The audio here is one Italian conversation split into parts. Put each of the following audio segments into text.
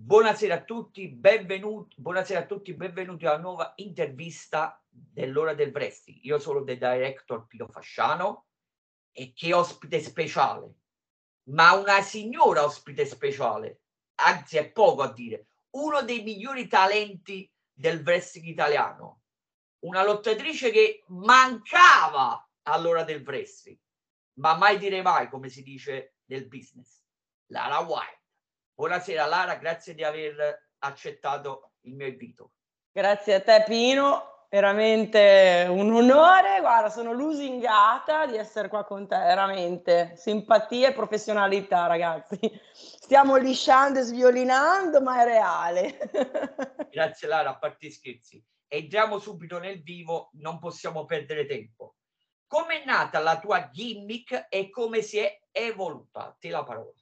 Buonasera a tutti, benvenuti, buonasera a tutti, benvenuti alla nuova intervista dell'ora del wrestling. Io sono The Director Pino Fasciano e che ospite speciale, ma una signora ospite speciale, anzi è poco a dire, uno dei migliori talenti del wrestling italiano, una lottatrice che mancava all'ora del wrestling, ma mai dire mai, come si dice nel business, Lara White. Buonasera Lara, grazie di aver accettato il mio invito. Grazie a te Pino, veramente un onore, guarda, sono lusingata di essere qua con te, veramente. Simpatia e professionalità, ragazzi. Stiamo lisciando e sviolinando, ma è reale. Grazie Lara, a parte scherzi. Entriamo subito nel vivo, non possiamo perdere tempo. Come è nata la tua gimmick e come si è evoluta? Ti la parola.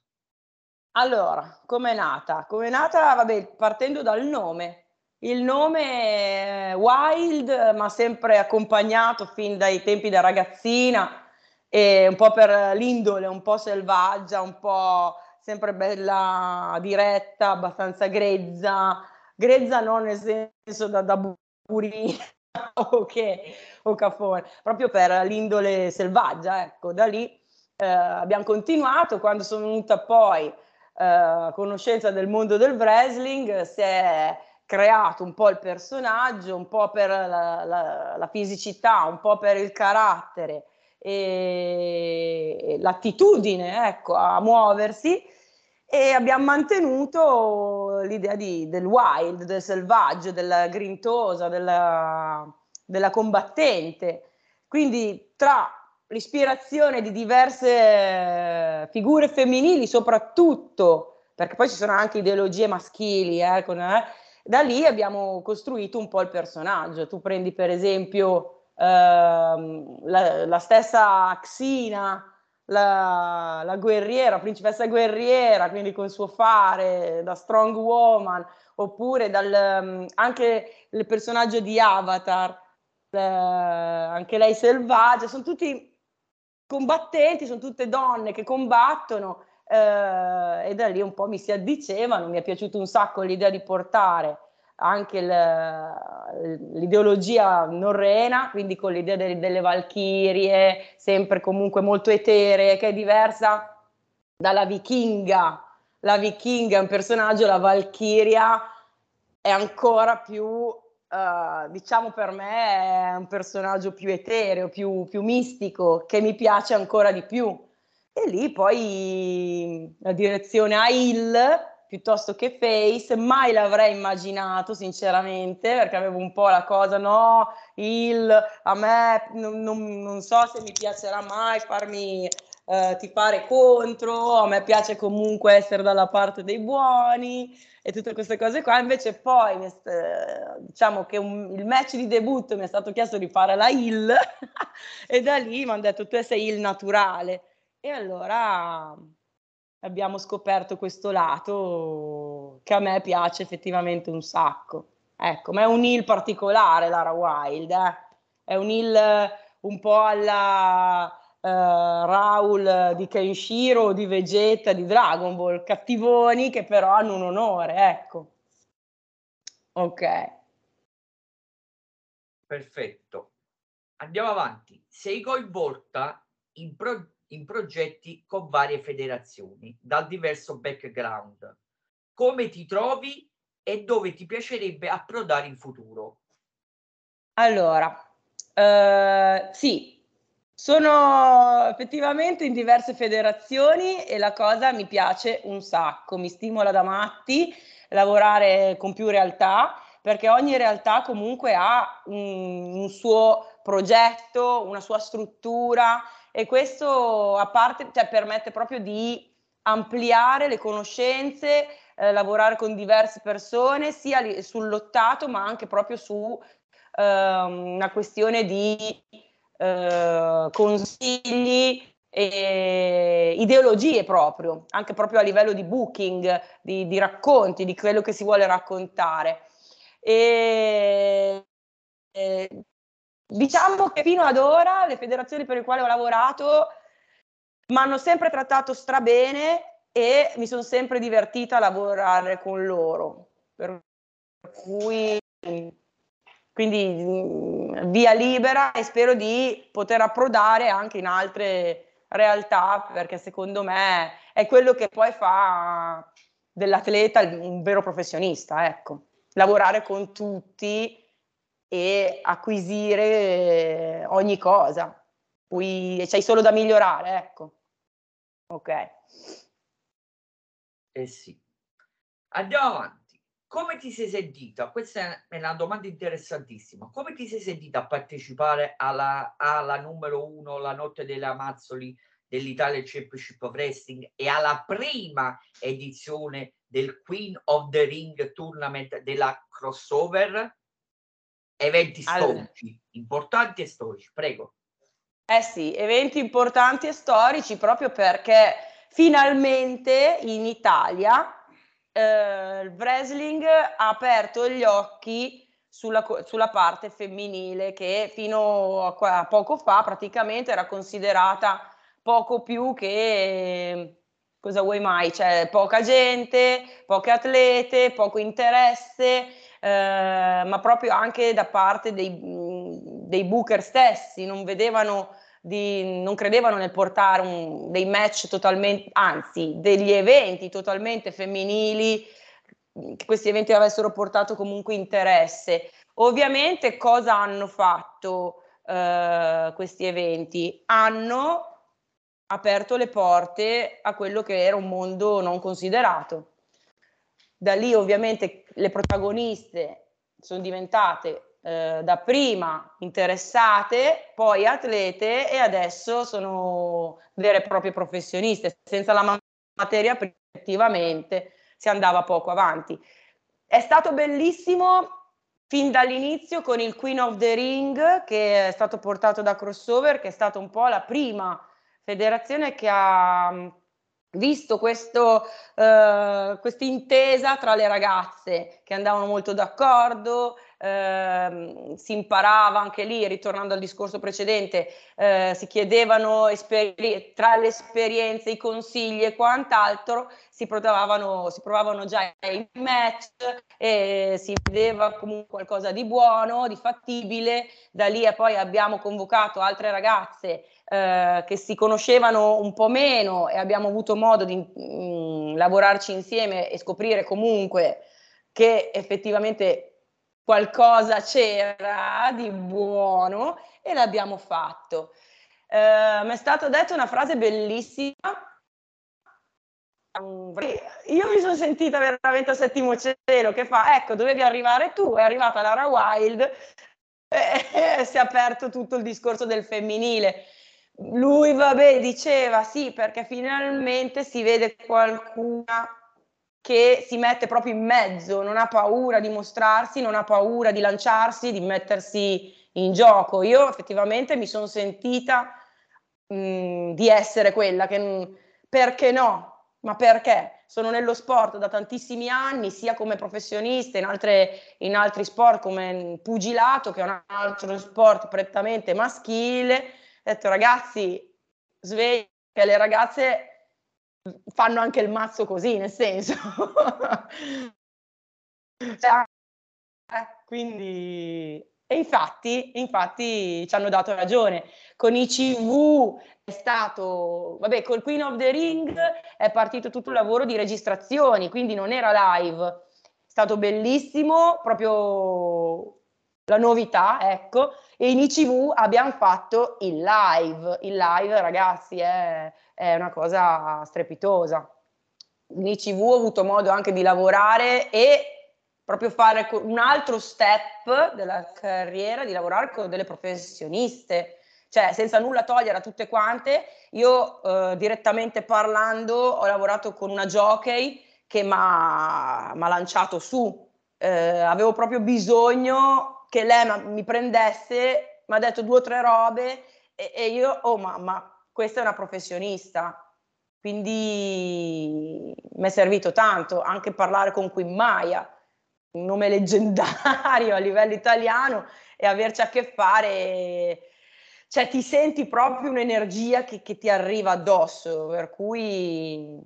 Allora, com'è nata? Com'è nata, vabbè, partendo dal nome. Il nome è Wild, ma sempre accompagnato fin dai tempi da ragazzina, e un po' per l'indole, un po' selvaggia, un po' sempre bella diretta, abbastanza grezza. Grezza non nel senso da, da burina o, che, o cafone, proprio per l'indole selvaggia, ecco. Da lì eh, abbiamo continuato, quando sono venuta poi eh, conoscenza del mondo del wrestling, si è creato un po' il personaggio, un po' per la, la, la fisicità, un po' per il carattere e l'attitudine ecco, a muoversi e abbiamo mantenuto l'idea di, del wild, del selvaggio, della grintosa, della, della combattente. Quindi tra l'ispirazione di diverse eh, figure femminili, soprattutto, perché poi ci sono anche ideologie maschili, eh, con, eh, da lì abbiamo costruito un po' il personaggio. Tu prendi per esempio ehm, la, la, stessa Xina, la, la, guerriera, principessa guerriera, quindi col suo fare da strong woman, oppure dal, um, anche il personaggio di Avatar, eh, anche lei selvaggia, sono tutti combattenti, sono tutte donne che combattono eh, e da lì un po' mi si addicevano, mi è piaciuto un sacco l'idea di portare anche l'ideologia norrena, quindi con l'idea delle, delle valchirie, sempre comunque molto eteree, che è diversa dalla vichinga. La vichinga è un personaggio, la valchiria è ancora più Uh, diciamo per me è un personaggio più etereo, più, più, mistico, che mi piace ancora di più. E lì poi la direzione a Hill piuttosto che Face, mai l'avrei immaginato sinceramente, perché avevo un po' la cosa, no, Hill, a me non, non, non so se mi piacerà mai farmi uh, tifare contro, a me piace comunque essere dalla parte dei buoni e tutte queste cose qua. Invece poi diciamo che un, il match di debutto mi è stato chiesto di fare la Hill e da lì mi hanno detto tu sei il naturale. E allora abbiamo scoperto questo lato che a me piace effettivamente un sacco. Ecco, ma è un Hill particolare Lara Wild, eh? è un Hill un po' alla Raul di Kenshiro di Vegeta di Dragon Ball, cattivoni che però hanno un onore, ecco. Ok. Perfetto. Andiamo avanti. Sei coinvolta in, pro- in progetti con varie federazioni, dal diverso background. Come ti trovi e dove ti piacerebbe approdare in futuro? Allora, uh, sì, sono effettivamente in diverse federazioni e la cosa mi piace un sacco, mi stimola da matti lavorare con più realtà perché ogni realtà comunque ha un, un suo progetto, una sua struttura e questo a parte cioè, permette proprio di ampliare le conoscenze, eh, lavorare con diverse persone sia sul lottato ma anche proprio su eh, una questione di eh, consigli e ideologie proprio, anche proprio a livello di booking, di, di racconti, di quello che si vuole raccontare. E, e, diciamo che fino ad ora le federazioni per le quali ho lavorato mi hanno sempre trattato strabene e mi sono sempre divertita a lavorare con loro. Per cui quindi mm, via libera e spero di poter approdare anche in altre realtà perché secondo me è quello che poi fa dell'atleta un vero professionista, ecco. Lavorare con tutti e acquisire ogni cosa. Qui c'hai solo da migliorare, ecco. Ok. Eh sì. Andiamo avanti. Come ti sei sentita? Questa è una domanda interessantissima. Come ti sei sentita a partecipare alla, alla numero uno, la notte delle Amazzoli dell'Italia Championship of Wrestling e alla prima edizione del Queen of the Ring Tournament della crossover? Eventi allora. storici, importanti e storici, prego. Eh sì, eventi importanti e storici proprio perché finalmente in Italia eh, il wrestling ha aperto gli occhi sulla, sulla, parte femminile che fino a, a, poco fa praticamente era considerata poco più che cosa vuoi mai, cioè poca gente, poche atlete, poco interesse, eh, ma proprio anche da parte dei, dei booker stessi, non vedevano di, non credevano nel portare un, dei match totalmente, anzi, degli eventi totalmente femminili, che questi eventi avessero portato comunque interesse. Ovviamente cosa hanno fatto eh, questi eventi? Hanno aperto le porte a quello che era un mondo non considerato. Da lì ovviamente le protagoniste sono diventate eh, da prima interessate, poi atlete e adesso sono vere e proprie professioniste. Senza la materia effettivamente si andava poco avanti. È stato bellissimo fin dall'inizio con il Queen of the Ring che è stato portato da Crossover, che è stata un po' la prima federazione che ha visto questo, uh, questa intesa tra le ragazze che andavano molto d'accordo, eh, si imparava anche lì, ritornando al discorso precedente, eh, si chiedevano esperi- tra le esperienze, i consigli e quant'altro, si provavano, si provavano già in match e si vedeva comunque qualcosa di buono, di fattibile. Da lì a poi abbiamo convocato altre ragazze eh, che si conoscevano un po' meno e abbiamo avuto modo di mh, mm, lavorarci insieme e scoprire comunque che effettivamente qualcosa c'era di buono e l'abbiamo fatto. Eh, mi è stata detta una frase bellissima. Io mi sono sentita veramente a settimo cielo che fa, ecco, dovevi arrivare tu, è arrivata Lara Wild e si è aperto tutto il discorso del femminile. Lui, vabbè, diceva sì, perché finalmente si vede qualcuna che si mette proprio in mezzo, non ha paura di mostrarsi, non ha paura di lanciarsi, di mettersi in gioco. Io effettivamente mi sono sentita mh, di essere quella che, perché no? Ma perché? Sono nello sport da tantissimi anni, sia come professionista, in, altre, in altri sport come pugilato, che è un altro sport prettamente maschile. Ho detto ragazzi, sveglia, le ragazze fanno anche il mazzo così, nel senso. cioè, eh, quindi, e infatti, infatti ci hanno dato ragione. Con i CV è stato, vabbè, col Queen of the Ring è partito tutto il lavoro di registrazioni, quindi non era live. È stato bellissimo, proprio la novità, ecco, e in ICV abbiamo fatto il live. Il live, ragazzi, è, è una cosa strepitosa. In ICV ho avuto modo anche di lavorare e proprio fare un altro step della carriera, di lavorare con delle professioniste, cioè senza nulla togliere a tutte quante. Io eh, direttamente parlando ho lavorato con una jockey che mi ha lanciato su, eh, avevo proprio bisogno che lei mi prendesse, mi ha detto due o tre robe e, e io, oh mamma, questa è una professionista. Quindi mi è servito tanto anche parlare con Queen Maya, un nome leggendario a livello italiano e averci a che fare, cioè ti senti proprio un'energia che, che ti arriva addosso, per cui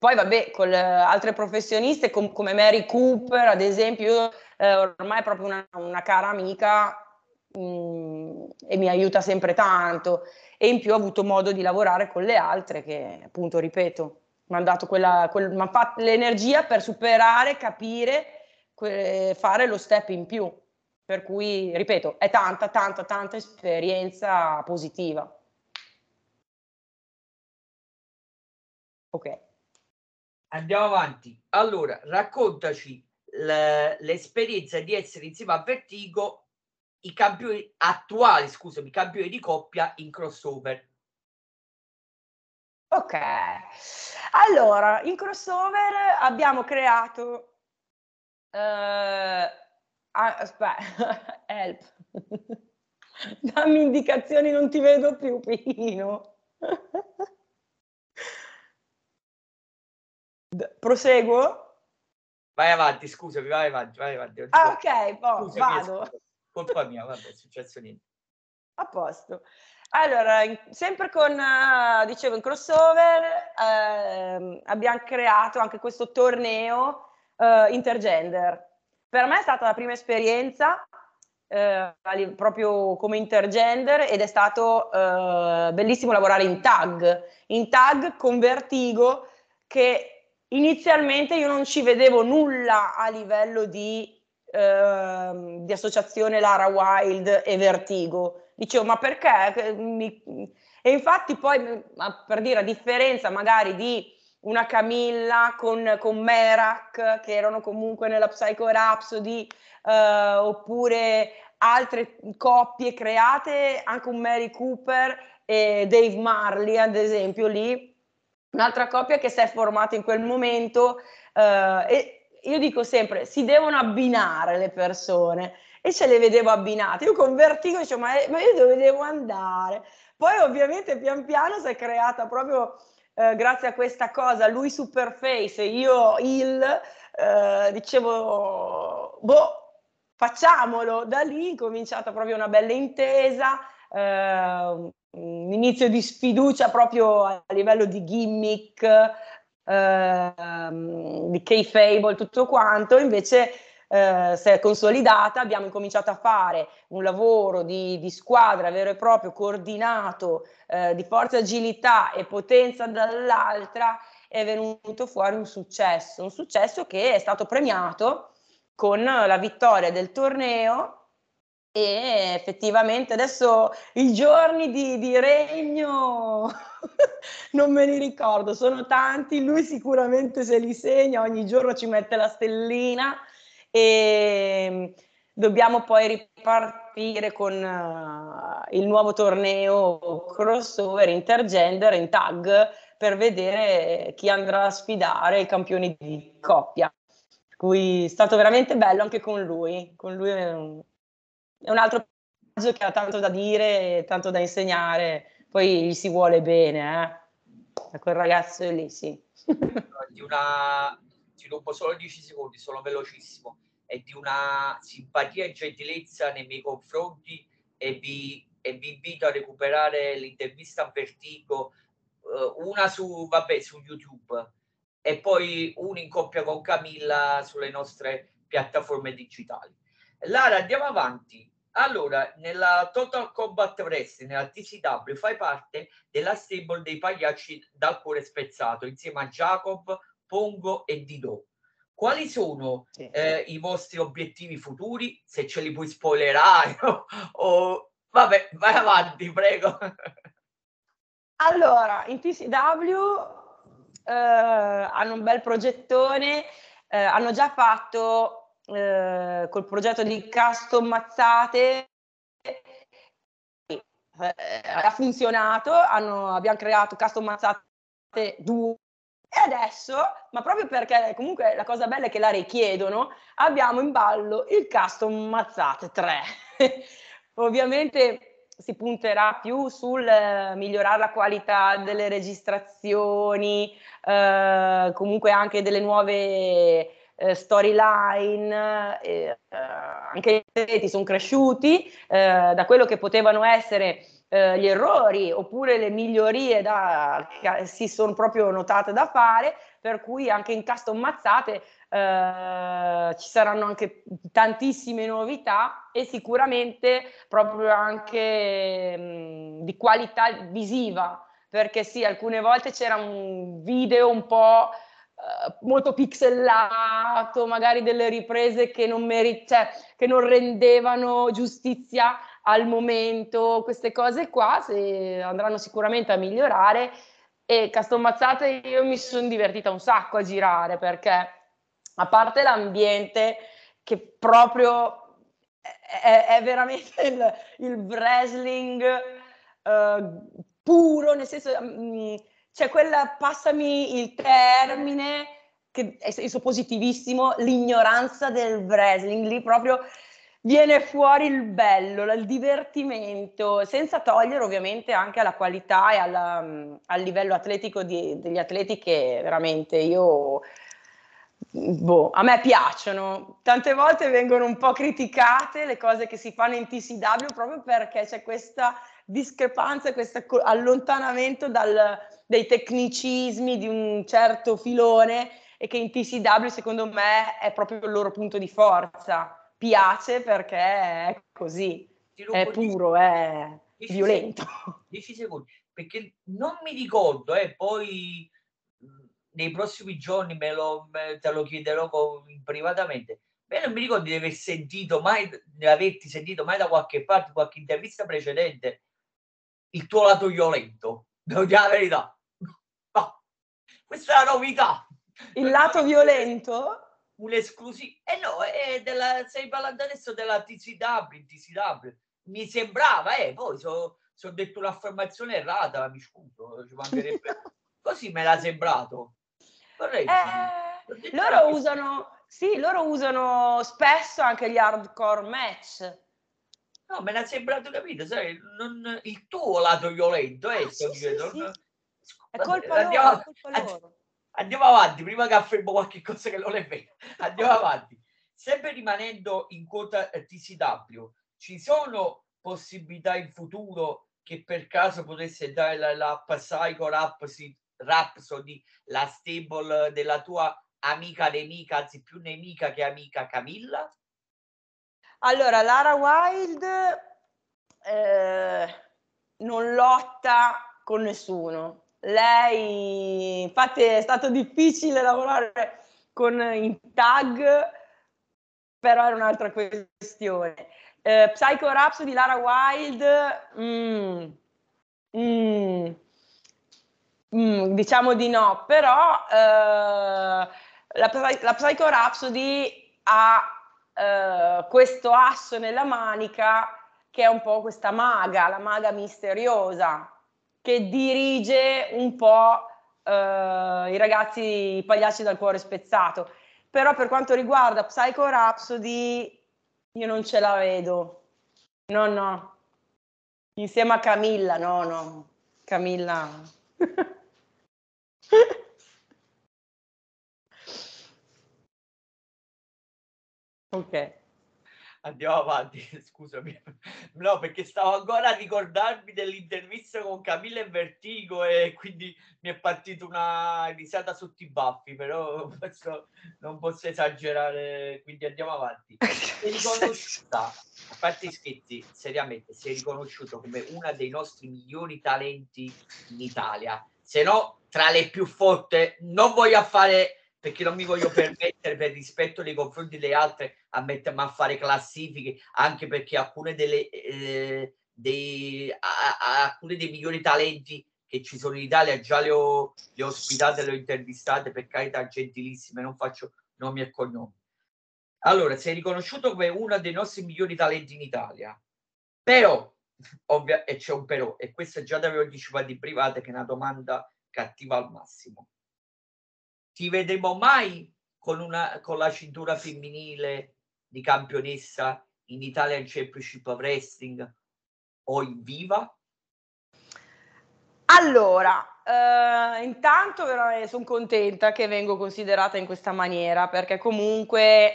poi vabbè, con altre professioniste com- come Mary Cooper, ad esempio, io, eh, ormai è proprio una, una cara amica mh, mm, e mi aiuta sempre tanto. E in più ho avuto modo di lavorare con le altre che, appunto, ripeto, mi hanno dato quella, quel, fatto l'energia per superare, capire, que- fare lo step in più. Per cui, ripeto, è tanta, tanta, tanta esperienza positiva. Ok. Andiamo avanti. Allora, raccontaci l'esperienza di essere insieme a Vertigo i campioni attuali, scusami, campioni di coppia in crossover. Ok, allora in crossover abbiamo creato. Uh, aspetta, help. Dammi indicazioni, non ti vedo più, Pino. Proseguo? Vai avanti, scusami, vai avanti, vai avanti. Ah, ok, boh, vado. Colpa mia, vabbè, è successo niente. A posto. Allora, in, sempre con, uh, dicevo, in crossover uh, abbiamo creato anche questo torneo uh, intergender. Per me è stata la prima esperienza uh, proprio come intergender ed è stato bellissimo lavorare in tag, in tag con Vertigo che inizialmente io non ci vedevo nulla a livello di, eh, di associazione Lara Wild e Vertigo. Dicevo, ma perché? Mi... E infatti poi, per dire, a differenza magari di una Camilla con, con Merak, che erano comunque nella Psycho Rhapsody, eh, oppure altre coppie create, anche un Mary Cooper e Dave Marley, ad esempio, lì un'altra coppia che si è formata in quel momento eh, e io dico sempre si devono abbinare le persone e ce le vedevo abbinate. Io con vertigo dicevo ma, ma io dove devo andare? Poi ovviamente pian piano si è creata proprio eh, grazie a questa cosa, lui Superface io il, eh, dicevo boh, facciamolo, da lì è cominciata proprio una bella intesa, eh, un inizio di sfiducia proprio a livello di gimmick, eh, di K-Fable, tutto quanto, invece eh, si è consolidata, abbiamo incominciato a fare un lavoro di, di squadra vero e proprio, coordinato, eh, di forza, agilità e potenza dall'altra, è venuto fuori un successo, un successo che è stato premiato con la vittoria del torneo e effettivamente adesso i giorni di, di regno non me li ricordo, sono tanti, lui sicuramente se li segna, ogni giorno ci mette la stellina e dobbiamo poi ripartire con uh, il nuovo torneo crossover intergender in tag per vedere chi andrà a sfidare i campioni di coppia. Cui è stato veramente bello anche con lui, con lui è un, è un altro personaggio che ha tanto da dire, tanto da insegnare, poi gli si vuole bene, eh? A quel ragazzo lì, sì. di una, ti rubo solo 10 secondi, sono velocissimo, e di una simpatia e gentilezza nei miei confronti e vi, e vi invito a recuperare l'intervista a Vertigo, uh, una su, vabbè, su YouTube e poi una in coppia con Camilla sulle nostre piattaforme digitali. Lara, andiamo avanti. Allora, nella Total Combat Wrestling, nella TCW, fai parte della stable dei pagliacci dal cuore spezzato, insieme a Jacob, Pongo e Dido. Quali sono sì. eh, i vostri obiettivi futuri? Se ce li puoi spoilerare o, o... vabbè, vai avanti, prego. Allora, in TCW eh, hanno un bel progettone, eh, hanno già fatto eh, col progetto di custom mazzate eh, ha funzionato, hanno, abbiamo creato custom mazzate 2 e adesso, ma proprio perché comunque la cosa bella è che la richiedono, abbiamo in ballo il custom mazzate 3. Ovviamente si punterà più sul eh, migliorare la qualità delle registrazioni, eh, comunque anche delle nuove eh, storyline, eh, anche i atleti sono cresciuti eh, da quello che potevano essere eh, gli errori oppure le migliorie da, che si sono proprio notate da fare, per cui anche in custom mazzate eh, ci saranno anche tantissime novità e sicuramente proprio anche mh, di qualità visiva, perché sì, alcune volte c'era un video un po' eh, molto pixelato, magari delle riprese che non, meri- cioè, che non rendevano giustizia al momento, queste cose qua andranno sicuramente a migliorare. E Castelmazzate io mi sono divertita un sacco a girare perché a parte l'ambiente che proprio è, è veramente il, il wrestling uh, puro, nel senso um, c'è quella, passami il termine, che è, è positivissimo, l'ignoranza del wrestling, lì proprio viene fuori il bello, il divertimento, senza togliere ovviamente anche alla qualità e alla, mm, al livello atletico di, degli atleti che veramente io boh, a me piacciono. Tante volte vengono un po' criticate le cose che si fanno in TCW proprio perché c'è questa discrepanza, questo allontanamento dal, dai tecnicismi di un certo filone e che in TCW secondo me è proprio il loro punto di forza. Piace perché è così, è puro, è violento. 10 secondi, perché non mi ricordo, eh, poi nei prossimi giorni me lo, me, te lo chiederò con, privatamente. Beh, non mi ricordo di aver sentito mai, di averti sentito mai da qualche parte, qualche intervista precedente, il tuo lato violento. Devo dire la verità. No, questa è la novità. Il lato violento? Un'esclusiva. Eh no, è della, stai parlando adesso della TCW, TCW. Mi sembrava, eh, poi so, so detto un'affermazione errata, mi scuso, ci mancherebbe. Così me l'ha sembrato. Eh, loro usano, sì, loro usano spesso anche gli hardcore match. No, me l'ha sembrato capito, sai, non, il tuo lato violento, eh, ah, sto sì, dicendo. Sì, non... sì. È colpa andiamo, loro, colpa loro. Andiamo avanti, prima che affermo qualche cosa che non è vero. Andiamo avanti. Sempre rimanendo in quota TCW, ci sono possibilità in futuro che per caso potesse dare la, la Psycho Rap si Rhapsody, la stable della tua amica nemica, anzi più nemica che amica Camilla? Allora, Lara Wild eh, non lotta con nessuno. Lei, infatti, è stato difficile lavorare con in tag, però era un'altra questione. Eh, Psycho Rhapsody, Lara Wild, mm, mm, Mm, diciamo di no, però eh, la, la Psycho Rhapsody ha eh, questo asso nella manica che è un po' questa maga, la maga misteriosa, che dirige un po' eh, i ragazzi i pagliacci dal cuore spezzato. Però per quanto riguarda Psycho Rhapsody, io non ce la vedo. No, no. Insieme a Camilla, no, no. Camilla. ok. Andiamo avanti, scusami. No, perché stavo ancora a ricordarmi dell'intervista con Camilla e Vertigo e quindi mi è partita una risata sotto i baffi, però questo non posso esagerare, quindi andiamo avanti. Sei riconosciuta, a parte scherzi, seriamente, sei riconosciuta come una dei nostri migliori talenti in Italia se no tra le più forti non voglio fare perché non mi voglio permettere per rispetto nei confronti delle altre a mettermi a fare classifiche anche perché alcune delle eh, dei, a, a, alcune dei migliori talenti che ci sono in Italia già le ho, le ho ospitate, le ho intervistate per carità gentilissime, non faccio nomi e cognomi. Allora, sei riconosciuto come uno dei nostri migliori talenti in Italia, però ovvia, e c'è un però, e questo già l'avevo anticipato in privato, che è una domanda cattiva al massimo. Ti vedremo mai con, una, con la cintura femminile di campionessa in Italian Championship of Wrestling o in viva? Allora, eh, intanto sono contenta che vengo considerata in questa maniera perché comunque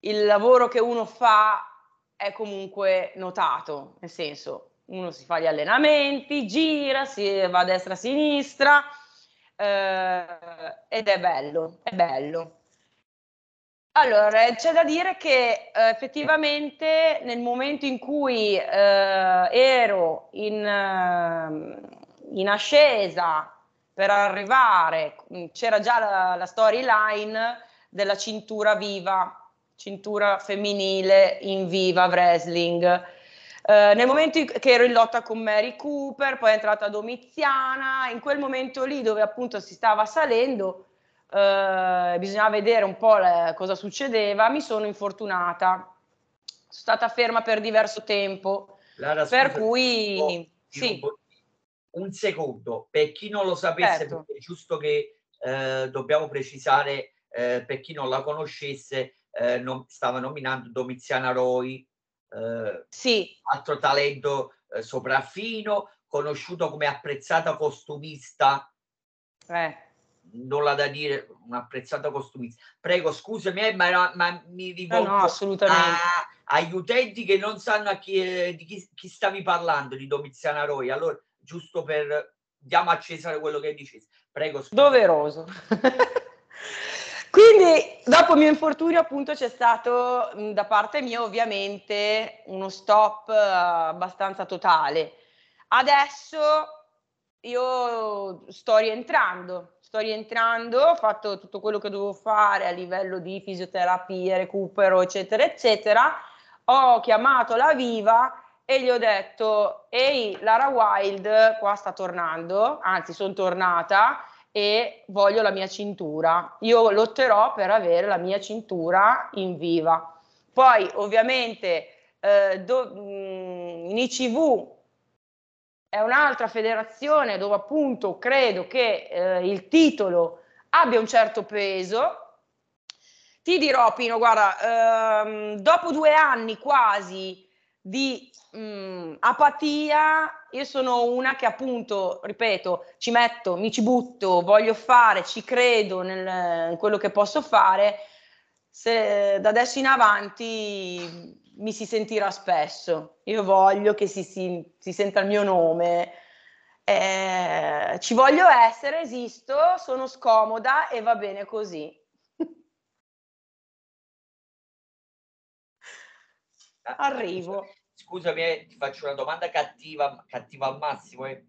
il lavoro che uno fa è comunque notato, nel senso, uno si fa gli allenamenti, gira, si va a destra a sinistra eh, ed è bello, è bello. Allora, c'è da dire che eh, effettivamente nel momento in cui eh, ero in, eh, in, ascesa per arrivare, c'era già la, la storyline della cintura viva, cintura femminile in viva wrestling eh, nel momento che ero in lotta con Mary Cooper, poi è entrata Domiziana, in quel momento lì dove appunto si stava salendo, eh, bisognava vedere un po' le, cosa succedeva, mi sono infortunata. Sono stata ferma per diverso tempo, Lara, per scusa, cui... oh, sì. Un secondo, per chi non lo sapesse, certo. è giusto che eh, dobbiamo precisare, eh, per chi non la conoscesse, eh, non, stava nominando Domiziana Roy, eh, sì. altro talento eh, sopraffino, conosciuto come apprezzata costumista. Eh. Nulla da dire, un'apprezzata costumista. Prego, scusami, eh, ma, ma, mi rivolgo no, assolutamente. A, agli utenti che non sanno a chi, eh, di chi, chi, stavi parlando, di Domiziana Roy. Allora, giusto per diamo a Cesare quello che dici. Prego, scusami. Doveroso. Quindi dopo il mio infortunio appunto c'è stato da parte mia ovviamente uno stop abbastanza totale. Adesso io sto rientrando, sto rientrando, ho fatto tutto quello che dovevo fare a livello di fisioterapia, recupero, eccetera, eccetera. Ho chiamato la Viva e gli ho detto, ehi, Lara Wild qua sta tornando, anzi sono tornata, e voglio la mia cintura. Io lotterò per avere la mia cintura in viva. Poi ovviamente eh, do, mm, in ICV è un'altra federazione dove appunto credo che eh, il titolo abbia un certo peso. Ti dirò, Pino, guarda, ehm, dopo due anni quasi di mh, mm, apatia, io sono una che appunto, ripeto, ci metto, mi ci butto, voglio fare, ci credo nel, in quello che posso fare, se da adesso in avanti mi si sentirà spesso. Io voglio che si, si, si senta il mio nome. Eh, ci voglio essere, esisto, sono scomoda e va bene così. Arrivo scusami, eh, ti faccio una domanda cattiva, cattiva al massimo, eh,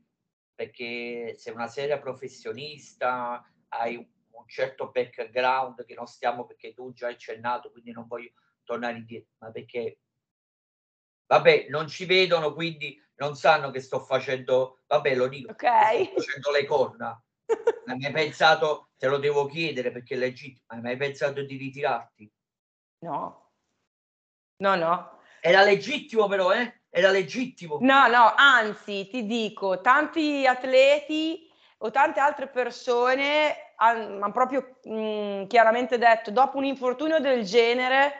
perché sei una seria professionista, hai un certo background che non stiamo perché tu già hai accennato, quindi non voglio tornare indietro, ma perché vabbè, non ci vedono, quindi non sanno che sto facendo, vabbè, lo dico, okay. sto facendo le corna. Hai mai pensato, te lo devo chiedere perché è legittimo, hai mai pensato di ritirarti? No, no, no, era legittimo però, eh? Era legittimo. No, no, anzi, ti dico, tanti atleti o tante altre persone hanno proprio mh, mm, chiaramente detto, dopo un infortunio del genere,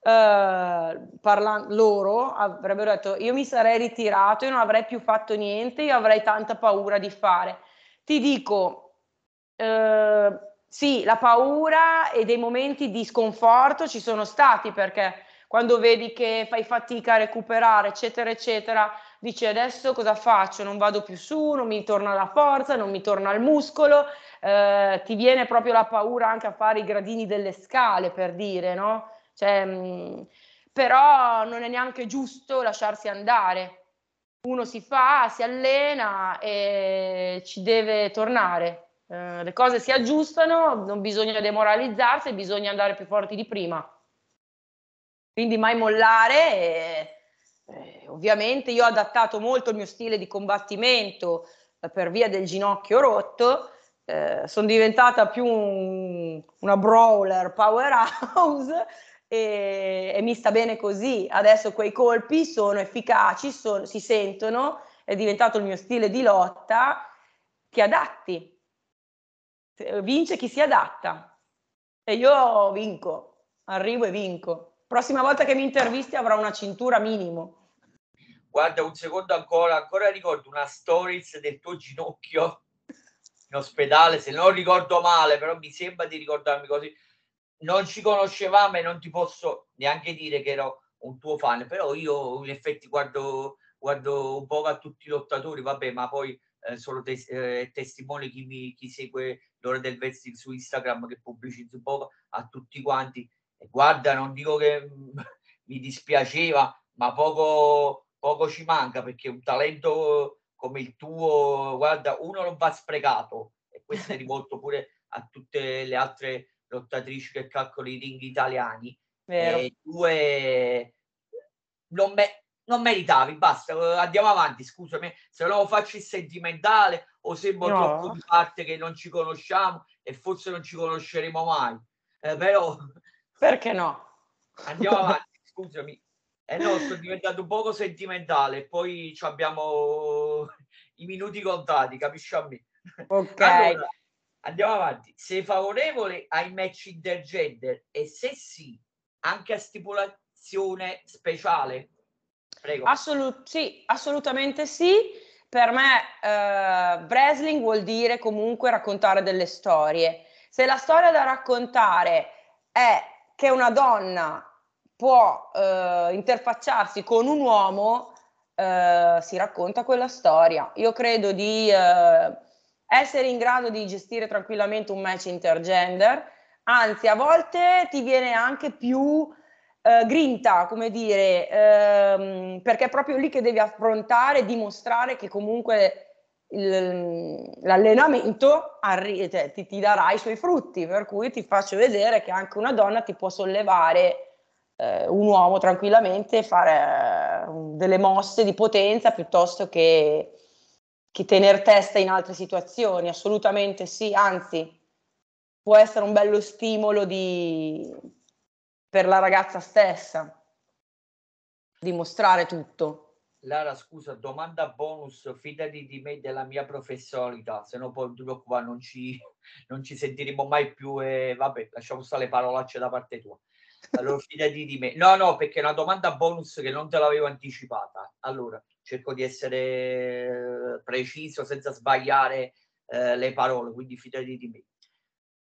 eh, parlando loro avrebbero detto, io mi sarei ritirato, io non avrei più fatto niente, io avrei tanta paura di fare. Ti dico, eh, sì, la paura e dei momenti di sconforto ci sono stati perché quando vedi che fai fatica a recuperare, eccetera, eccetera, dici adesso cosa faccio? Non vado più su, non mi torna la forza, non mi torna il muscolo, eh, ti viene proprio la paura anche a fare i gradini delle scale, per dire, no? Cioè, mh, mm, però non è neanche giusto lasciarsi andare. Uno si fa, si allena e ci deve tornare. Eh, le cose si aggiustano, non bisogna demoralizzarsi, bisogna andare più forti di prima. Quindi mai mollare. E, eh, ovviamente io ho adattato molto il mio stile di combattimento eh, per via del ginocchio rotto. Eh, sono diventata più un, una brawler powerhouse e, e, mi sta bene così. Adesso quei colpi sono efficaci, sono, si sentono, è diventato il mio stile di lotta. Ti adatti, vince chi si adatta e io vinco, arrivo e vinco. Prossima volta che mi intervisti avrò una cintura minimo. Guarda, un secondo ancora, ancora ricordo una stories del tuo ginocchio in ospedale, se non ricordo male, però mi sembra di ricordarmi così. Non ci conoscevamo e non ti posso neanche dire che ero un tuo fan, però io in effetti guardo, guardo un po' a tutti i lottatori, vabbè, ma poi eh, sono tes- eh, testimone chi, mi, chi segue l'ora del wrestling su Instagram che pubblicizzo un po' a tutti quanti. Guarda, non dico che mi dispiaceva, ma poco, poco ci manca perché un talento come il tuo, guarda, uno non va sprecato e questo è rivolto pure a tutte le altre lottatrici che calcolano i ring italiani. Vero. E due non, me, non meritavi, basta, andiamo avanti, scusami, se no faccio il sentimentale o sembro no. troppo di parte che non ci conosciamo e forse non ci conosceremo mai. Eh, però... Perché no? Andiamo avanti, scusami. Eh no, sono diventato un poco sentimentale, poi abbiamo i minuti contati, capisci a me? Ok. Allora, andiamo avanti. Sei favorevole ai match intergender e se sì, anche a stipulazione speciale? Prego. Assolut- sì, assolutamente sì. Per me eh, wrestling vuol dire comunque raccontare delle storie. Se la storia da raccontare è che una donna può eh, interfacciarsi con un uomo, eh, si racconta quella storia. Io credo di eh, essere in grado di gestire tranquillamente un match intergender, anzi a volte ti viene anche più eh, grinta, come dire, ehm, perché è proprio lì che devi affrontare dimostrare che comunque l'allenamento arri- cioè, ti, ti darà i suoi frutti, per cui ti faccio vedere che anche una donna ti può sollevare eh, un uomo tranquillamente fare eh, delle mosse di potenza piuttosto che, che tenere testa in altre situazioni, assolutamente sì, anzi può essere un bello stimolo di, per la ragazza stessa dimostrare tutto. Lara, scusa, domanda bonus, fidati di me della mia professionalità, se no poi duro qua non ci, non ci sentiremo mai più e vabbè, lasciamo stare le parolacce da parte tua. Allora, fidati di me. No, no, perché è una domanda bonus che non te l'avevo anticipata. Allora, cerco di essere preciso senza sbagliare eh, le parole, quindi fidati di me.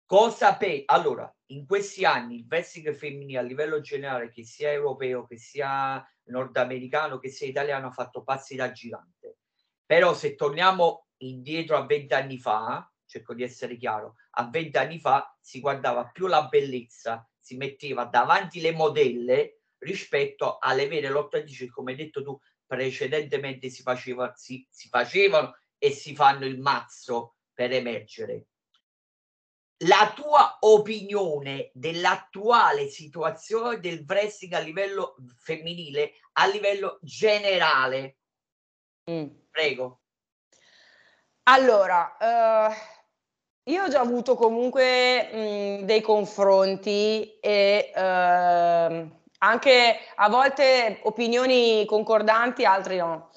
Cosa pe- allora, in questi anni il wrestling femminile a livello generale, che sia europeo, che sia nordamericano, che sia italiano, ha fatto passi da gigante. Però se torniamo indietro a vent'anni fa, cerco di essere chiaro, a vent'anni fa si guardava più la bellezza si metteva davanti le modelle rispetto alle vere lottatrici come hai detto tu precedentemente si, faceva, si, si facevano e si fanno il mazzo per emergere. La tua opinione dell'attuale situazione del wrestling a livello femminile, a livello generale? Mm. Prego. Allora, uh, io ho già avuto comunque mh, dei confronti e eh, anche a volte opinioni concordanti, altre no,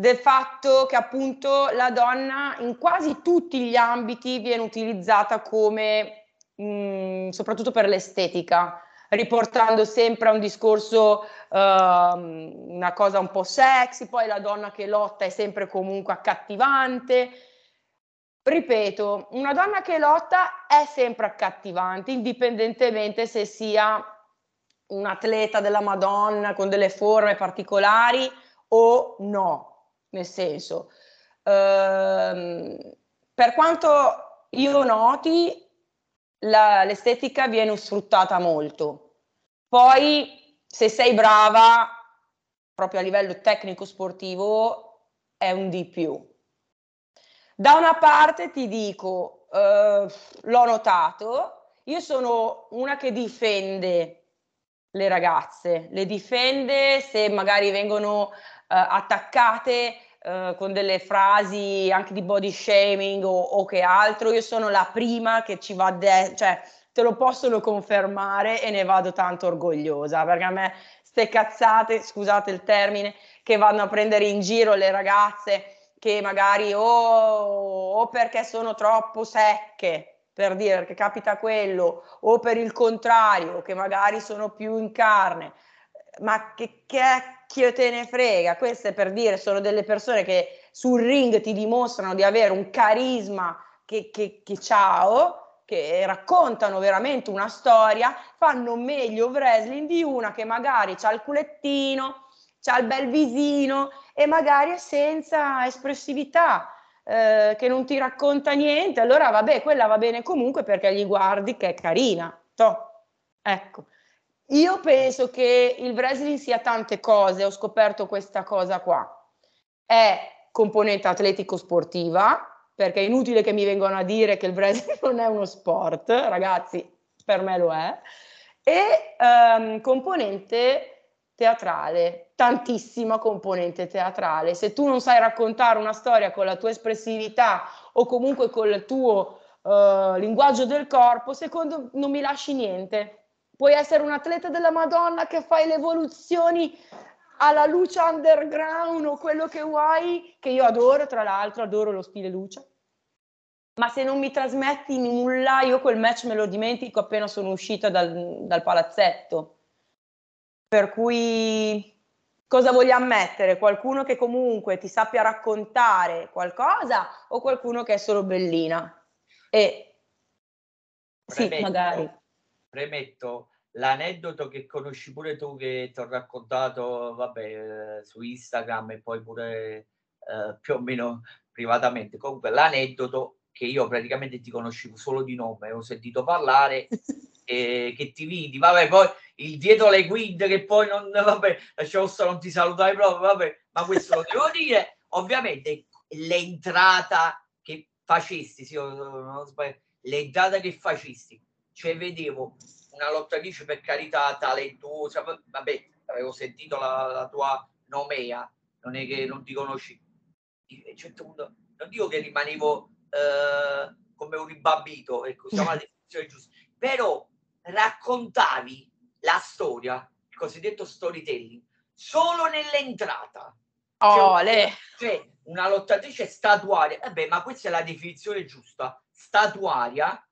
del fatto che appunto la donna in quasi tutti gli ambiti viene utilizzata come, mh, soprattutto per l'estetica, riportando sempre a un discorso, uh, una cosa un po' sexy, poi la donna che lotta è sempre comunque accattivante. Ripeto, una donna che lotta è sempre accattivante, indipendentemente se sia un atleta della Madonna con delle forme particolari o no, nel senso, ehm, per quanto io noti, la, l'estetica viene sfruttata molto. Poi, se sei brava, proprio a livello tecnico sportivo, è un di più da una parte ti dico, eh, l'ho notato, io sono una che difende le ragazze, le difende se magari vengono attaccate eh, con delle frasi anche di body shaming o, o, che altro, io sono la prima che ci va, de- cioè te lo possono confermare e ne vado tanto orgogliosa perché a me ste cazzate, scusate il termine, che vanno a prendere in giro le ragazze che magari o, o perché sono troppo secche, per dire che capita quello, o per il contrario, che magari sono più in carne, ma che cacchio te ne frega, queste per dire sono delle persone che sul ring ti dimostrano di avere un carisma che, che, che ciao, che raccontano veramente una storia, fanno meglio wrestling di una che magari ha il culettino, ha il bel visino e magari è senza espressività, eh, che non ti racconta niente, allora vabbè, quella va bene comunque perché gli guardi che è carina. Toh. Ecco, io penso che il wrestling sia tante cose, ho scoperto questa cosa qua. È componente atletico-sportiva, perché è inutile che mi vengano a dire che il wrestling non è uno sport, ragazzi, per me lo è, e um, componente teatrale, tantissima componente teatrale. Se tu non sai raccontare una storia con la tua espressività o comunque con il tuo uh, linguaggio del corpo, secondo non mi lasci niente. Puoi essere un atleta della Madonna che fai le evoluzioni alla luce underground o quello che vuoi, che io adoro, tra l'altro adoro lo stile luce. Ma se non mi trasmetti nulla, io quel match me lo dimentico appena sono uscita dal, dal palazzetto. Per cui cosa vogliamo mettere? Qualcuno che comunque ti sappia raccontare qualcosa o qualcuno che è solo bellina? E premetto, sì, magari. Premetto, l'aneddoto che conosci pure tu che ti ho raccontato, vabbè, eh, su Instagram e poi pure eh, più o meno privatamente. Comunque l'aneddoto che io praticamente ti conoscevo solo di nome, ho sentito parlare e che ti vidi, vabbè, poi il dietro le guide che poi non, vabbè, lasciamo stare, non ti salutai proprio, vabbè, ma questo lo devo dire. Ovviamente l'entrata che facesti, sì, non sbaglio, l'entrata che facesti, cioè vedevo una lottatrice per carità talentuosa, vabbè, avevo sentito la, la tua nomea, non è che non ti conosci. A un certo punto, non dico che rimanevo eh, come un ribabbito, ecco, siamo alla definizione giusta, però raccontavi la storia, il cosiddetto storytelling, solo nell'entrata. Oh, cioè, le... cioè, una lottatrice statuaria, vabbè, ma questa è la definizione giusta, statuaria,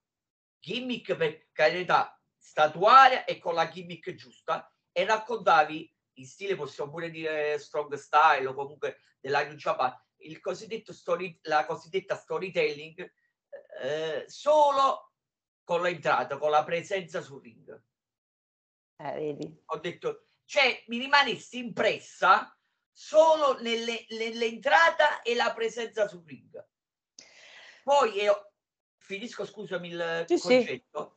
gimmick per carità, statuaria e con la gimmick giusta e raccontavi in stile possiamo pure dire strong style o comunque della New Japan il cosiddetto story, la cosiddetta storytelling eh, solo con l'entrata, con la presenza sul ring. Eh, vedi. Ho detto, cioè mi rimanesti impressa solo nelle, nell'entrata e la presenza sul ring. Poi io finisco, scusami il sì, concetto. Sì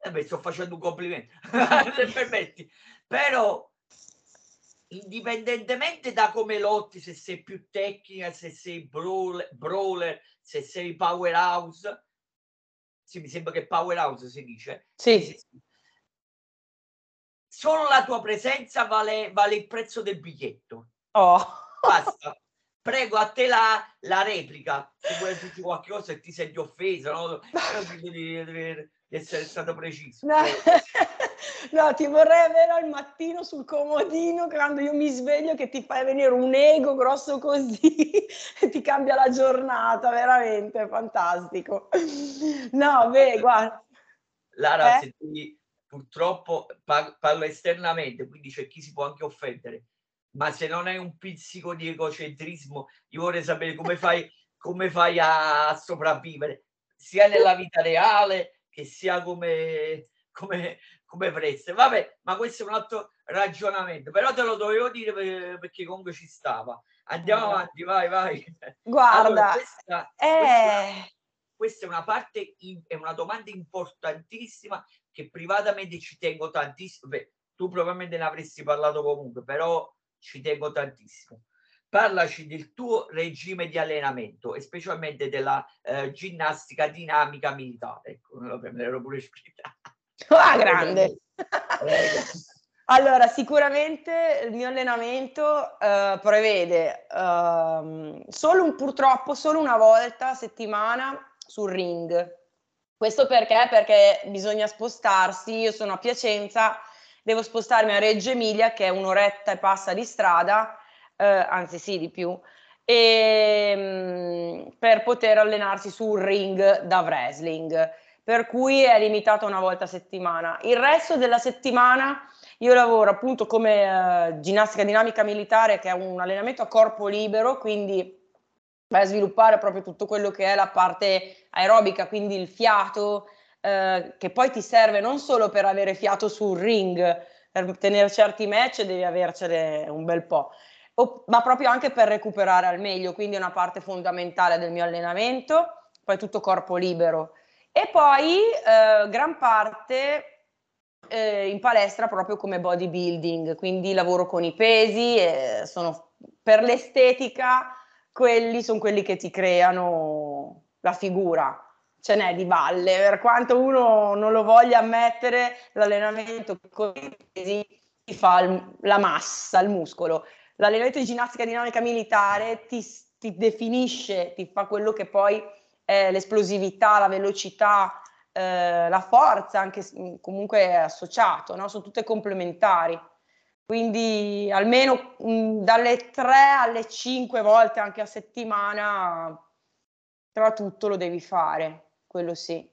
eh beh, sto facendo un complimento, se permetti. Però, indipendentemente da come lotti, se sei più tecnica, se sei brawler, brawler se sei powerhouse, sì, mi sembra che powerhouse si dice. Sì. sì, sì. Solo la tua presenza vale, vale il prezzo del biglietto. Oh. Basta. Prego a te la, la replica. Se vuoi aggiungere qualche cosa e ti senti offesa, no? di essere stato preciso. No, no, ti vorrei avere al mattino sul comodino quando io mi sveglio che ti fai venire un ego grosso così e ti cambia la giornata, veramente fantastico. No, beh, guarda. Lara, eh? ti, purtroppo parlo esternamente, quindi c'è chi si può anche offendere, ma se non hai un pizzico di egocentrismo, io vorrei sapere come fai, come fai a sopravvivere, sia nella vita reale che sia come, come, come prezzo. Vabbè, ma questo è un altro ragionamento, però te lo dovevo dire perché comunque ci stava. Andiamo allora. avanti, vai, vai. Guarda, allora, questa, è... Questa, questa, è una parte, è una domanda importantissima che privatamente ci tengo tantissimo. Beh, tu probabilmente ne avresti parlato comunque, però ci tengo tantissimo parlaci del tuo regime di allenamento e specialmente della eh, ginnastica dinamica militare. Ecco, me l'ero pure scritta. Ah, grande! allora, sicuramente il mio allenamento eh, prevede eh, solo un, purtroppo solo una volta a settimana sul ring. Questo perché? Perché bisogna spostarsi, io sono a Piacenza, devo spostarmi a Reggio Emilia che è un'oretta e passa di strada eh, anzi sì di più, e, mh, per poter allenarsi su un ring da wrestling, per cui è limitata una volta a settimana. Il resto della settimana io lavoro appunto come uh, ginnastica dinamica militare, che è un allenamento a corpo libero, quindi a sviluppare proprio tutto quello che è la parte aerobica, quindi il fiato, uh, che poi ti serve non solo per avere fiato sul ring, per tenere certi match devi avercene un bel po', o, ma proprio anche per recuperare al meglio, quindi è una parte fondamentale del mio allenamento, poi tutto corpo libero. E poi eh, gran parte eh, in palestra proprio come bodybuilding, quindi lavoro con i pesi, e sono per l'estetica, quelli sono quelli che ti creano la figura. Ce n'è di valle, per quanto uno non lo voglia ammettere, l'allenamento con i pesi ti fa la massa, il muscolo. L'allenamento di ginnastica dinamica militare ti, ti definisce, ti fa quello che poi è l'esplosività, la velocità, eh, la forza, anche comunque associato, no? sono tutte complementari. Quindi almeno mh, dalle 3 alle 5 volte anche a settimana, tra tutto lo devi fare, quello sì.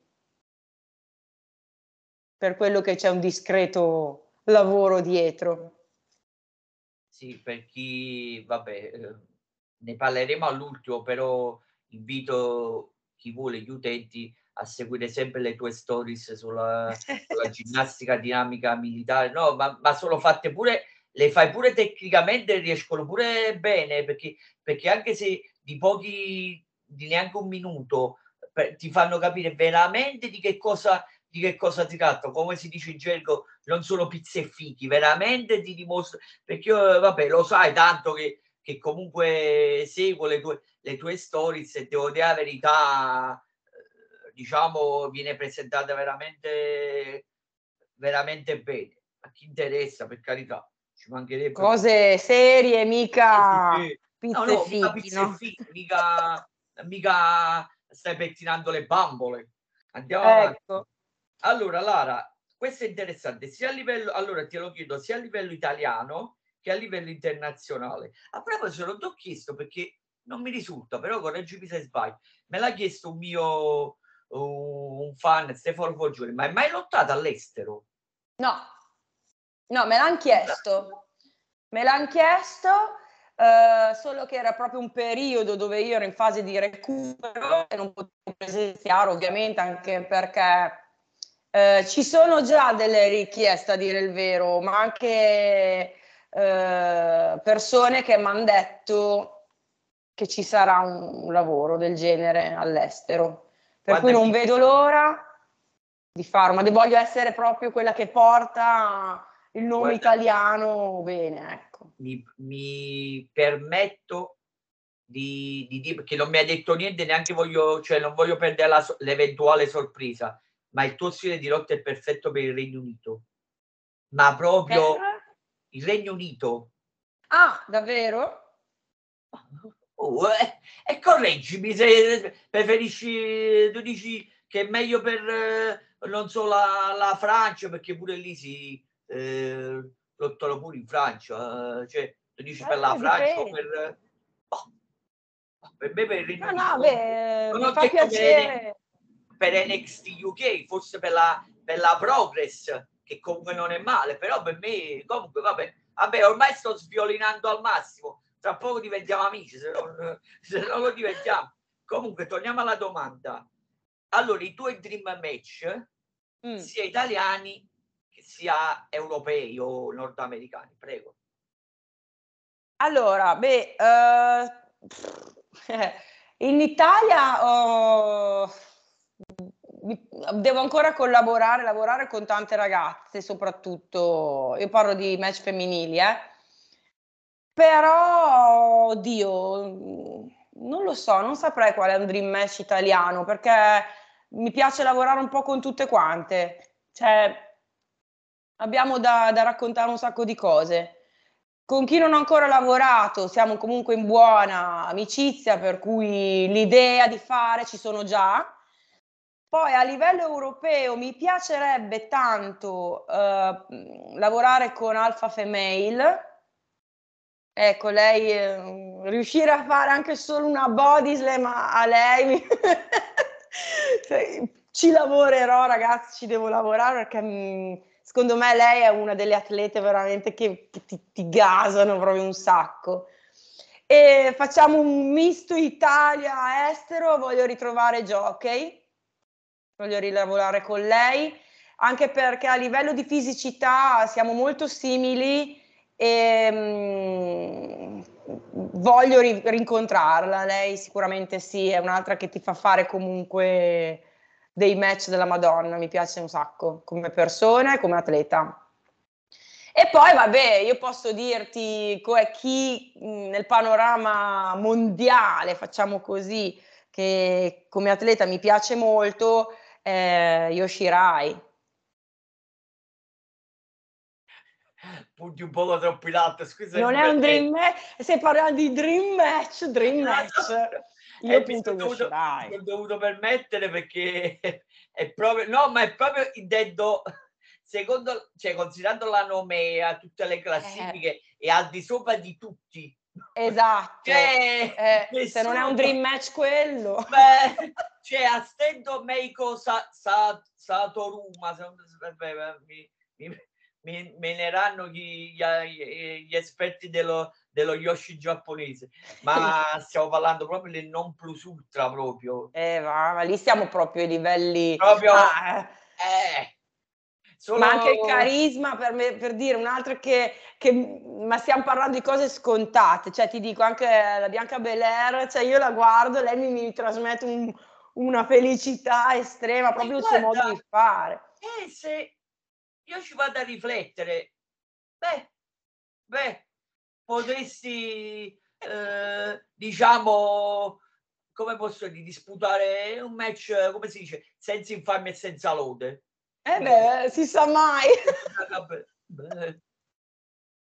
Per quello che c'è un discreto lavoro dietro. Sì, per chi, vabbè, eh, ne parleremo all'ultimo, però invito chi vuole, gli utenti, a seguire sempre le tue stories sulla, sulla ginnastica dinamica militare, no, ma, ma, sono fatte pure, le fai pure tecnicamente, riescono pure bene, perché, perché anche se di pochi, di neanche un minuto, per, ti fanno capire veramente di che cosa di che cosa ti tratta, come si dice in gergo, non sono pizze e fichi, veramente ti dimostro, perché io, vabbè, lo sai tanto che, che comunque seguo le tue, le tue stories e devo dire la verità, diciamo, viene presentata veramente, veramente bene. A chi interessa, per carità, ci mancherebbe. Cose serie, mica pizze no, no, fichi, mica pizze no? fichi, mica, mica stai pettinando le bambole. Andiamo ecco. avanti. Allora, Lara, questo è interessante, sia a livello, allora te lo chiedo, sia a livello italiano che a livello internazionale. A proposito, non ti ho chiesto perché non mi risulta, però correggimi se sbaglio. Me l'ha chiesto un mio un fan, Stefano Foggioli, ma è mai lottato all'estero? No, no, me l'hanno chiesto, me l'hanno chiesto, eh, solo che era proprio un periodo dove io ero in fase di recupero e non potevo presenziare ovviamente anche perché eh, ci sono già delle richieste a dire il vero, ma anche eh, persone che mi hanno detto che ci sarà un, un lavoro del genere all'estero. Per Quando cui non vedo l'ora di farlo, ma voglio essere proprio quella che porta il nome Guarda, italiano bene, ecco. Mi, mi permetto di, di, dire, perché non mi ha detto niente, neanche voglio, cioè non voglio perdere la, l'eventuale sorpresa, ma il tuo stile di lotta è perfetto per il Regno Unito. Ma proprio per? il Regno Unito. Ah, davvero? Oh, eh, e correggimi se preferisci, tu dici che è meglio per eh, non solo la, la, Francia, perché pure lì si eh, lottano pure in Francia, eh, cioè tu dici per la Francia o per... Oh, per me per il no, no, beh, non mi fa piacere. Per, per NXT UK, forse per la, per la Progress, che comunque non è male, però per me comunque vabbè, vabbè ormai sto sviolinando al massimo tra poco diventiamo amici, se non, se non lo diventiamo. Comunque, torniamo alla domanda. Allora, i tuoi dream match, mm. sia italiani sia europei o nordamericani, prego. Allora, beh, uh, in Italia uh, devo ancora collaborare, lavorare con tante ragazze, soprattutto, io parlo di match femminili, eh però, oddio, non lo so, non saprei qual è un dream match italiano perché mi piace lavorare un po' con tutte quante. Cioè, abbiamo da, da raccontare un sacco di cose. Con chi non ho ancora lavorato siamo comunque in buona amicizia, per cui l'idea di fare ci sono già. Poi a livello europeo mi piacerebbe tanto eh, lavorare con Alpha Female, Ecco, lei eh, riuscire a fare anche solo una body slam a, lei, cioè, ci lavorerò ragazzi, ci devo lavorare perché mm, secondo me lei è una delle atlete veramente che, ti, ti, gasano proprio un sacco. E facciamo un misto Italia-estero, voglio ritrovare Jockey, voglio rilavorare con lei anche perché a livello di fisicità siamo molto simili e mh, mm, voglio ri- rincontrarla. Lei sicuramente sì, è un'altra che ti fa fare comunque dei match della Madonna, mi piace un sacco come persona e come atleta. E poi, vabbè, io posso dirti chi nel panorama mondiale, facciamo così, che come atleta mi piace molto, è Yoshirai. punti un po' troppo in alto. Scusa, non è un dream match, stai parlando di dream match, dream match. Io eh, mi sono dovuto, dovuto permettere perché è proprio, no, ma è proprio intendo, secondo, cioè considerando la nomea, tutte le classifiche, eh. è al di sopra di tutti. Esatto. Cioè, eh, se non è un dream match quello. Beh, cioè, a stento Meiko Sa, Sa, Satoruma, se mi, mi, mi meneranno gli, gli, gli esperti dello, dello Yoshi giapponese, ma stiamo parlando proprio del non plus ultra proprio. Eh, ma, ma lì siamo proprio ai livelli... Proprio... Ah, eh. Solo... Ma anche il carisma, per, me, per dire un altro che, che, Ma stiamo parlando di cose scontate, cioè ti dico anche la Bianca Belair, cioè io la guardo, lei mi, mi trasmette un, una felicità estrema, proprio il suo modo di fare. Eh, se io ci vado a riflettere, beh, beh, potresti, eh, diciamo, come posso dire, disputare un match, come si dice, senza infamia e senza lode. Eh beh, si sa mai.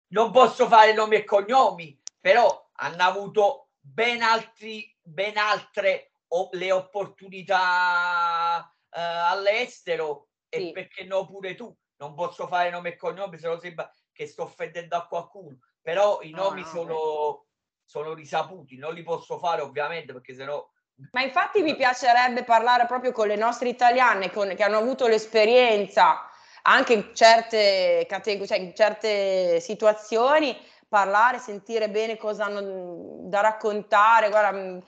non posso fare nomi e cognomi, però hanno avuto ben, altri, ben altre o, le opportunità eh, all'estero sì. e perché no pure tu. Non posso fare nomi e cognomi, se no sembra che sto offendendo a qualcuno però i nomi no, sono, sono, risaputi, non li posso fare ovviamente perché sennò... Ma infatti mi piacerebbe parlare proprio con le nostre italiane con, che hanno avuto l'esperienza anche in certe categorie, cioè in certe situazioni, parlare, sentire bene cosa hanno da raccontare. Guarda,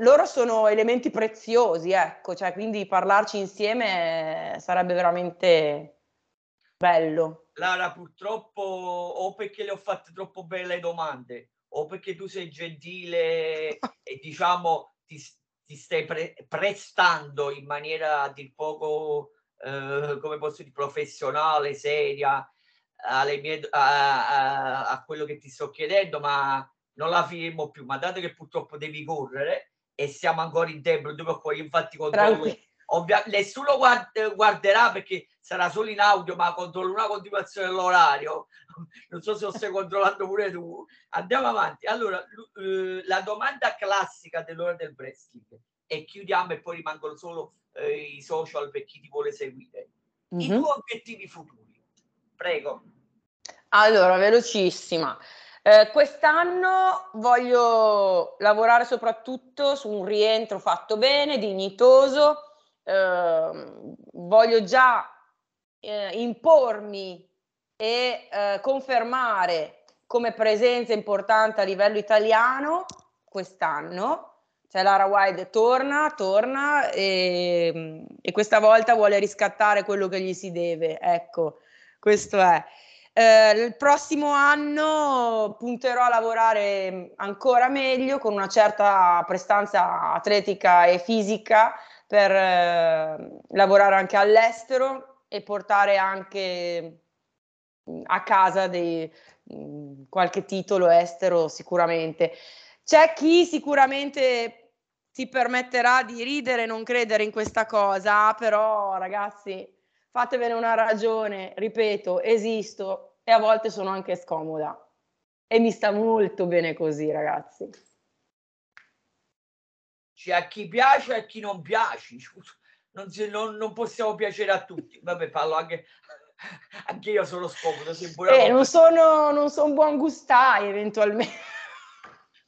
loro sono elementi preziosi, ecco, cioè quindi parlarci insieme sarebbe veramente bello. Lara, purtroppo o perché le ho fatte troppo belle domande o perché tu sei gentile e diciamo ti, ti stai pre- prestando in maniera a dir poco, eh, come posso dire, professionale, seria alle mie, a, a, a, quello che ti sto chiedendo, ma non la firmo più. Ma dato che purtroppo devi correre e siamo ancora in tempo, dove poi infatti controllo, ovvia- nessuno guard- guarderà perché sarà solo in audio, ma controllo una continuazione dell'orario. Non so se lo stai controllando pure tu. Andiamo avanti. Allora, l- la domanda classica dell'ora del wrestling e chiudiamo e poi rimangono solo eh, i social per chi ti vuole seguire. Mm-hmm. I mhm. tuoi obiettivi futuri. Prego. Allora, velocissima. Eh, quest'anno voglio lavorare soprattutto su un rientro fatto bene, dignitoso. Eh, voglio già eh, impormi e eh, confermare come presenza importante a livello italiano quest'anno. Cioè Lara Wide torna, torna e, e, questa volta vuole riscattare quello che gli si deve. Ecco, questo è. Eh, il prossimo anno punterò a lavorare ancora meglio con una certa prestanza atletica e fisica per eh, lavorare anche all'estero e portare anche mhmm, a casa dei, mhmm, qualche titolo estero sicuramente. C'è chi sicuramente si permetterà di ridere e non credere in questa cosa, però ragazzi fatevene una ragione, ripeto, esisto e a volte sono anche scomoda e mi sta molto bene così ragazzi. C'è a chi piace e a chi non piace. Scusa non, si, non, non, possiamo piacere a tutti. Vabbè, parlo anche, anche io sono scomodo. Eh, non sono, non sono buon gustai eventualmente.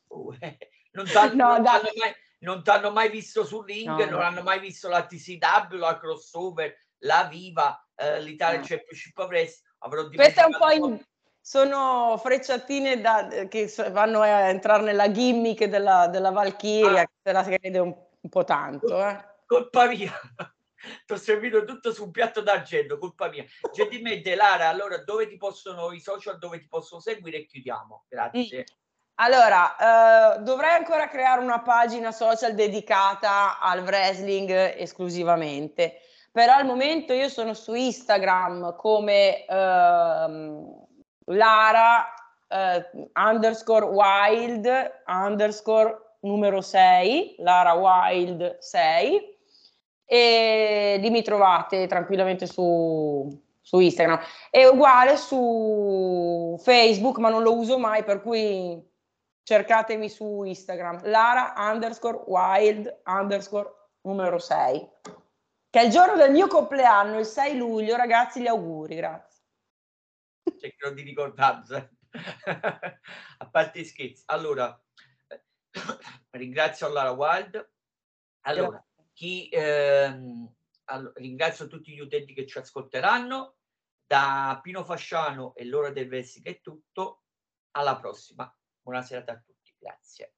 Uh, eh, non t'hanno, no, non, mai, mai, visto sul ring, no, non no. hanno mai visto la TCW, la crossover, la Viva, eh, l'Italia no. Championship Wrestling. Questo è un po' in, sono frecciatine da, che vanno a entrare nella gimmick della, della Valkyria, ah. che se la crede un, un po' tanto. Eh colpa mia. ti ho servito tutto su un piatto d'argento, colpa mia. Gentilmente, Lara, allora dove ti possono i social, dove ti possono seguire e chiudiamo. Grazie. Allora, eh, dovrei ancora creare una pagina social dedicata al wrestling esclusivamente, però al momento io sono su Instagram come ehm, Lara eh, underscore wild underscore numero 6, Lara Wild 6 e lì mi trovate tranquillamente su, su Instagram. È uguale su Facebook, ma non lo uso mai, per cui cercatemi su Instagram, Lara underscore wild underscore numero 6, che è il giorno del mio compleanno, il 6 luglio, ragazzi, gli auguri, grazie. Cercherò di ricordarlo, a parte i scherzi. Allora, ringrazio Lara Wild. Allora, chi, ehm, all- ringrazio tutti gli utenti che ci ascolteranno. Da Pino Fasciano e l'ora del Vessica è tutto. Alla prossima. Buona serata a tutti. Grazie.